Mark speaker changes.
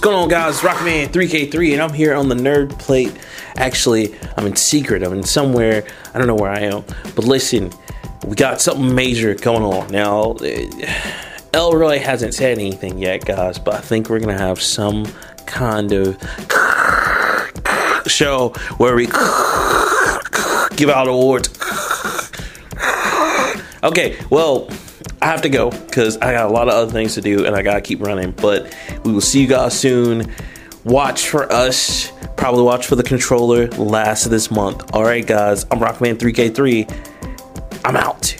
Speaker 1: going on, guys? Rockman 3K3, and I'm here on the Nerd Plate. Actually, I'm in secret. I'm in somewhere. I don't know where I am. But listen, we got something major going on. Now, eh, Elroy hasn't said anything yet, guys, but I think we're going to have some kind of show where we give out awards. Okay, well, I have to go because I got a lot of other things to do and I gotta keep running. But we will see you guys soon. Watch for us. Probably watch for the controller last of this month. All right, guys. I'm Rockman3K3. I'm out.